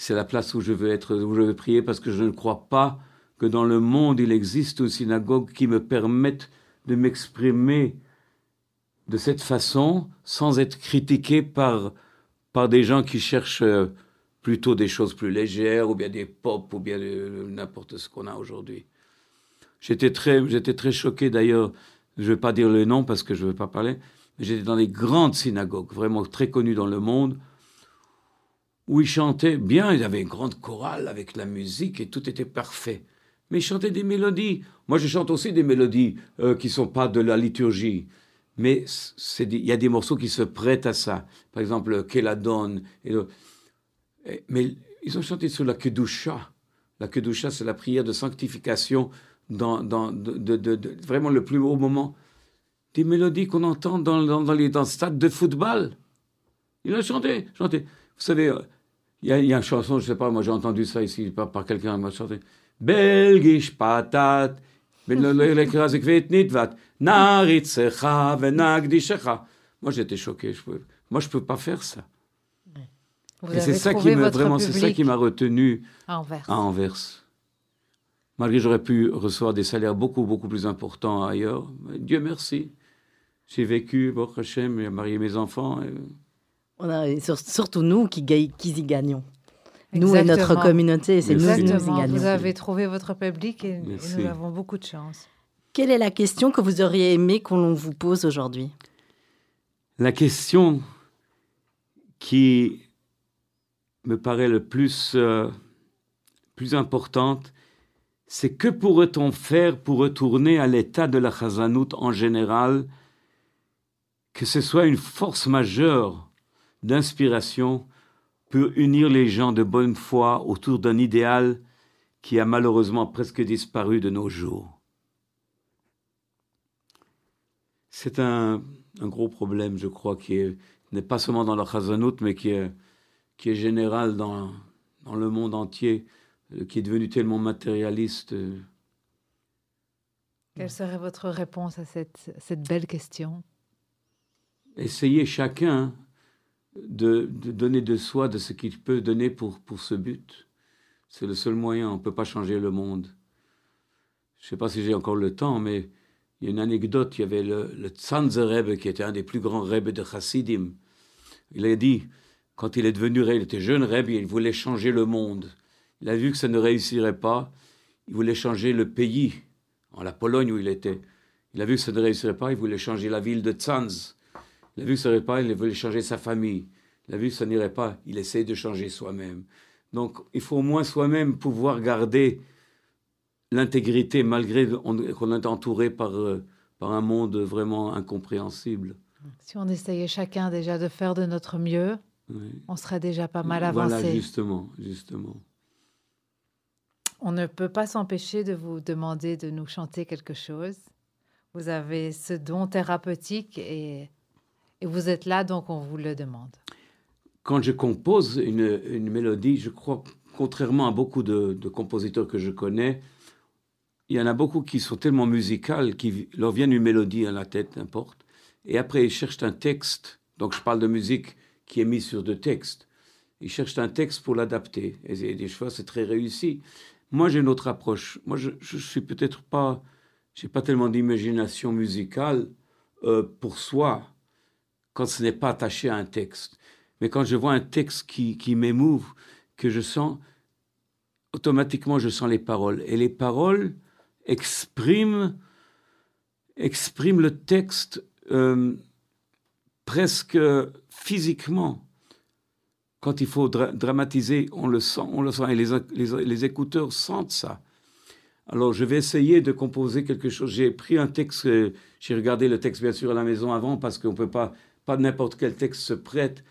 S4: la place où je veux être, où je veux prier, parce que je ne crois pas que dans le monde il existe une synagogue qui me permette de m'exprimer de cette façon sans être critiqué par, par des gens qui cherchent euh, plutôt des choses plus légères ou bien des pop ou bien n'importe ce qu'on a aujourd'hui. J'étais très, j'étais très choqué d'ailleurs, je ne vais pas dire le nom parce que je ne veux pas parler, mais j'étais dans des grandes synagogues, vraiment très connues dans le monde, où ils chantaient bien, ils avaient une grande chorale avec la musique et tout était parfait. Mais ils chantaient des mélodies. Moi, je chante aussi des mélodies euh, qui sont pas de la liturgie. Mais il y a des morceaux qui se prêtent à ça. Par exemple, le- et- mais ils ont chanté sur la Kedusha. La Kedusha, c'est la prière de sanctification dans, dans de, de- de- vraiment le plus haut moment. Des mélodies qu'on entend dans, dans, dans les dans le stade de football. Il a chanté, chanté. Vous savez, euh, il y, y a une chanson, je sais pas, moi j'ai entendu ça ici par, par quelqu'un, m'a chanté. Belgisch patat. Moi j'étais choqué, je pouvais- moi je peux pas faire ça.
S3: Vous
S4: Et c'est ça qui
S3: votre
S4: vraiment, c'est ça qui m'a retenu
S3: à Anvers.
S4: à Anvers. Malgré que j'aurais pu recevoir des salaires beaucoup, beaucoup plus importants ailleurs. Mais Dieu merci. J'ai vécu, Baruch Hashem, j'ai marié mes enfants. et-
S1: On a, et sur- surtout nous qui, qui y gagnons. Nous et notre communauté, c'est nous qui nous y gagnons.
S3: Vous avez trouvé votre public et, nous avons beaucoup de chance.
S1: Quelle est la question que vous auriez aimé qu'on vous pose aujourd'hui?
S4: La question qui me paraît le plus, euh, plus importante, c'est que pourrait-on faire pour retourner à l'état de la Chazanout en général, que ce soit une force majeure d'inspiration pour unir les gens de bonne foi autour d'un idéal qui a malheureusement presque disparu de nos jours. C'est un, gros problème, je crois, qui est- n'est pas seulement dans la Chazanout, mais qui est, général dans, le monde entier, qui est devenu tellement matérialiste. euh.
S3: Quelle serait votre réponse à cette, cette belle question?
S4: Essayez chacun de, de donner de soi, de ce qu'il peut donner pour, pour ce but. C'est le seul moyen, on ne peut pas changer le monde. Je ne sais pas si j'ai encore le temps, mais il y a une anecdote, il y avait le, le Tzanzer Rebbe, qui était un des plus grands Rebbe de Chassidim. Il a dit, quand il est devenu Rebbe, il était jeune Rebbe, il voulait changer le monde. Il a vu que ça ne réussirait pas, il voulait changer le pays, en la Pologne où il était. Il a vu que ça ne réussirait pas, il voulait changer la ville de Tzanz. Il a vu que ça n'irait pas, il voulait changer sa famille. Il a vu que ça n'irait pas, il essaye de changer soi-même. Donc, il faut au moins soi-même pouvoir garder l'intégrité malgré on- qu'on est entouré par, euh, par un monde vraiment incompréhensible.
S3: Si on essayait chacun déjà de faire de notre mieux,
S4: Oui.
S3: on serait déjà pas mal avancé.
S4: Voilà, justement, justement.
S3: On ne peut pas s'empêcher de vous demander de nous chanter quelque chose. Vous avez ce don thérapeutique et, vous êtes là, donc on vous le demande.
S4: Quand je compose une, mélodie, je crois, contrairement à beaucoup de, compositeurs que je connais, il y en a beaucoup qui sont tellement musicales qu'il leur vient une mélodie à la tête, n'importe, et après ils cherchent un texte. Donc je parle de musique qui est mise sur deux textes. Ils cherchent un texte pour l'adapter. Et des fois, c'est très réussi. Moi, j'ai une autre approche. Moi, je, je suis peut-être pas, j'ai pas tellement d'imagination musicale euh, pour soi quand ce n'est pas attaché à un texte. Mais quand je vois un texte qui, qui m'émouve, que je sens, automatiquement, je sens les paroles. Et les paroles expriment, expriment le texte euh, presque physiquement. Quand il faut dra- dramatiser, on le sent, on le sent, et les, les- les écouteurs sentent ça. Alors, je vais essayer de composer quelque chose. J'ai pris un texte, euh, j'ai regardé le texte bien sûr à la maison avant parce qu'on peut pas, pas n'importe quel texte se prête.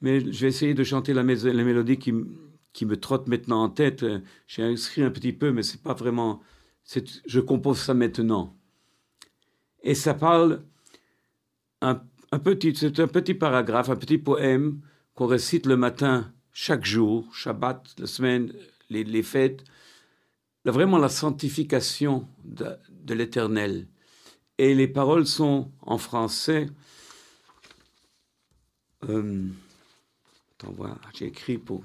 S4: Mais je vais essayer de chanter la, la mélodie qui, qui me trotte maintenant en tête. Euh, J'ai inscrit un petit peu, mais c'est pas vraiment. Je compose ça maintenant. Et ça parle un, un petit, c'est un petit paragraphe, un petit poème qu'on récite le matin chaque jour, Shabbat, la semaine, les, les fêtes, Là, vraiment la sanctification de, de l'Éternel. Et les paroles sont en français. Euh, attends, j'ai écrit pour.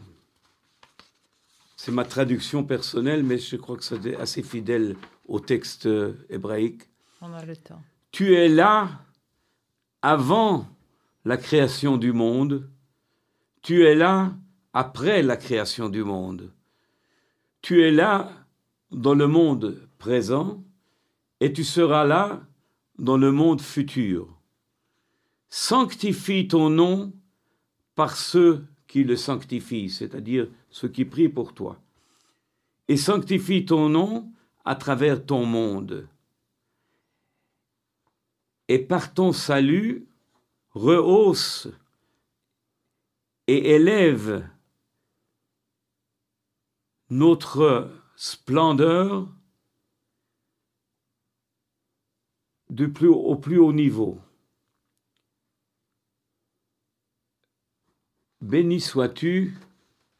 S4: C'est ma traduction personnelle, mais je crois que c'est assez fidèle au texte euh, hébraïque.
S3: On a le temps.
S4: Tu es là avant la création du monde. Tu es là après la création du monde. Tu es là dans le monde présent et tu seras là dans le monde futur. Sanctifie ton nom par ceux qui le sanctifient, c'est-à-dire ceux qui prient pour toi. Et sanctifie ton nom à travers ton monde et par ton salut, rehausse et élève notre splendeur du plus, au plus haut niveau. Béni sois-tu,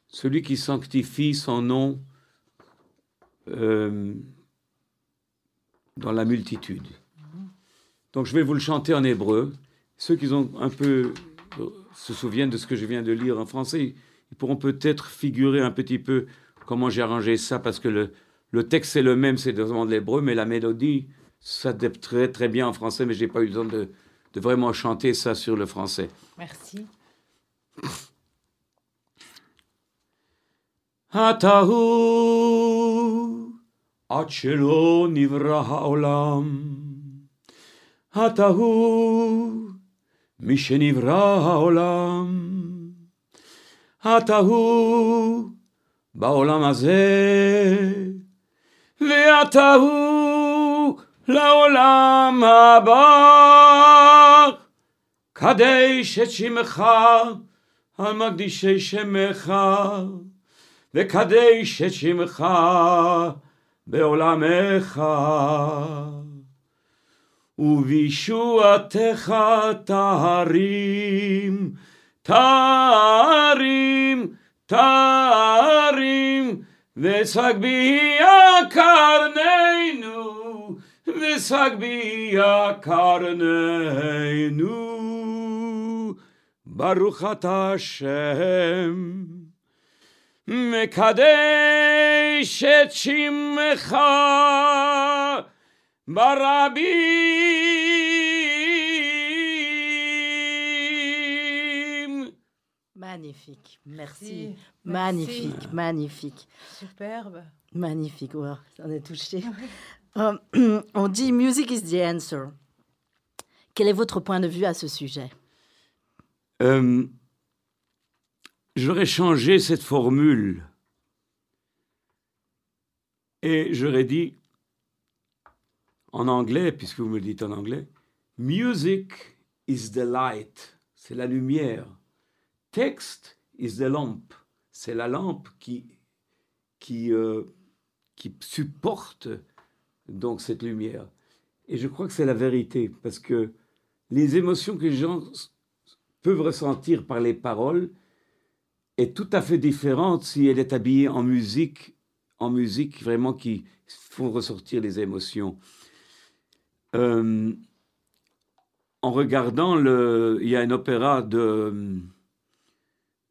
S4: celui qui sanctifie son nom euh, dans la multitude. Donc je vais vous le chanter en hébreu. Ceux qui ont un peu se souviennent de ce que je viens de lire en français, ils pourront peut-être figurer un petit peu comment j'ai arrangé ça, parce que le, le texte c'est le même, c'est vraiment de l'hébreu, mais la mélodie s'adapte très très bien en français, mais j'ai pas eu le temps de, de vraiment chanter ça sur le français.
S3: Merci.
S4: התהו עד שלא נברא העולם. התהו משנברא העולם. התהו בעולם הזה, והתהו לעולם הבא. קדש את שמך על מקדישי שמך. וקדש את שמך בעולמך. ובישועתך תהרים, תהרים, תהרים, וסגביה קרננו, וסגביה קרננו. ברוך אתה השם. מקדש את שמך
S1: Magnifique, merci. Magnifique, magnifique.
S3: Superbe.
S1: Magnifique, wow, on est touché. Euh, <clears throat> on dit Music is the answer. Quel est votre point de vue à ce sujet?
S4: Euh, j'aurais changé cette formule et j'aurais dit en anglais, puisque vous me le dites en anglais, Music is the light, c'est la lumière. Text is the lamp, c'est la lampe qui, qui, euh, qui supporte donc cette lumière. Et je crois que c'est la vérité, parce que les émotions que les gens peuvent ressentir par les paroles est tout à fait différente si elle est habillée en musique, en musique vraiment qui font ressortir les émotions. Euh, en regardant le, il y a un opéra de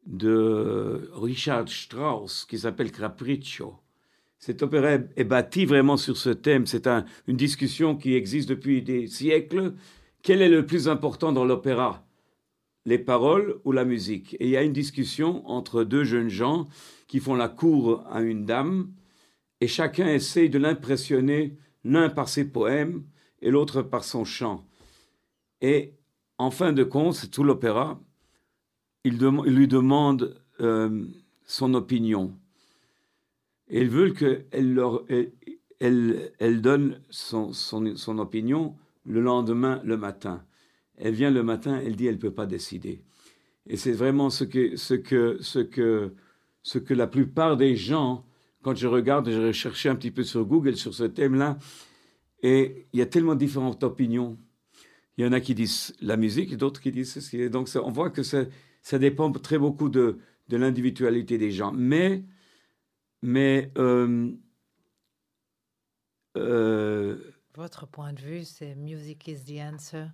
S4: de Richard Strauss qui s'appelle Capriccio. Cet opéra est, bâti vraiment sur ce thème. C'est un- une discussion qui existe depuis des siècles. Quel est le plus important dans l'opéra? Les paroles ou la musique? Et il y a une discussion entre deux jeunes gens qui font la cour à une dame et chacun essaye de l'impressionner, l'un par ses poèmes et l'autre par son chant. Et en fin de compte, c'est tout l'opéra, il, lui demande euh, son opinion. Et ils veulent qu'elle leur, elle, elle, donne son, son, son opinion le lendemain, le matin. Elle vient le matin, elle dit elle ne peut pas décider. Et c'est vraiment ce que, ce, que, ce, que, ce que la plupart des gens, quand je regarde, j'ai recherché un petit peu sur Google sur ce thème-là, et il y a tellement différentes opinions. Il y en a qui disent la musique, et d'autres qui disent ceci. Donc ça- on voit que ça, ça dépend très beaucoup de, de l'individualité des gens. Mais, mais euh, euh,
S3: Votre point de vue, c'est Music is the answer.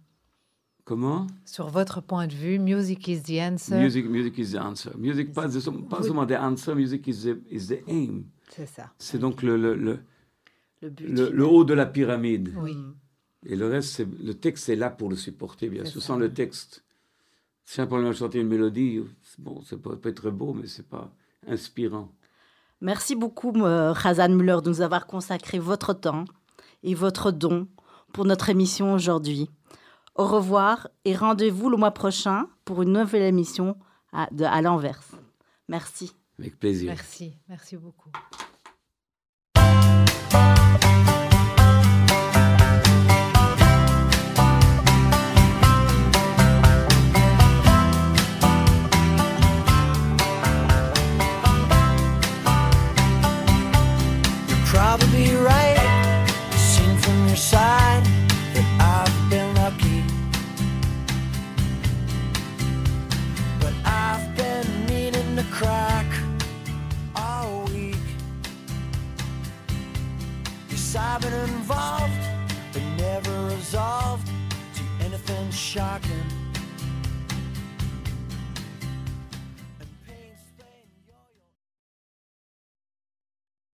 S4: comment?
S3: Sur votre point de vue, Music is the answer.
S4: Music, music is the answer. Music, pas, pas seulement the answer, music is the, is the aim.
S3: C'est ça.
S4: C'est donc le, le, le,
S1: Le but.
S4: le, le haut de la pyramide.
S3: Oui.
S4: Et le reste, le texte est là pour le supporter, bien sûr.
S3: ça.
S4: Sans le texte, simplement chanter une mélodie, bon, ça peut, peut être beau, mais c'est pas inspirant.
S1: Merci beaucoup, euh, Khazan Muller, de nous avoir consacré votre temps et votre don pour notre émission aujourd'hui. Au revoir et rendez-vous le mois prochain pour une nouvelle émission à, de À l'envers. Merci.
S4: Avec plaisir.
S3: Merci. Merci beaucoup.
S2: Involved, but never resolved to anything shocking.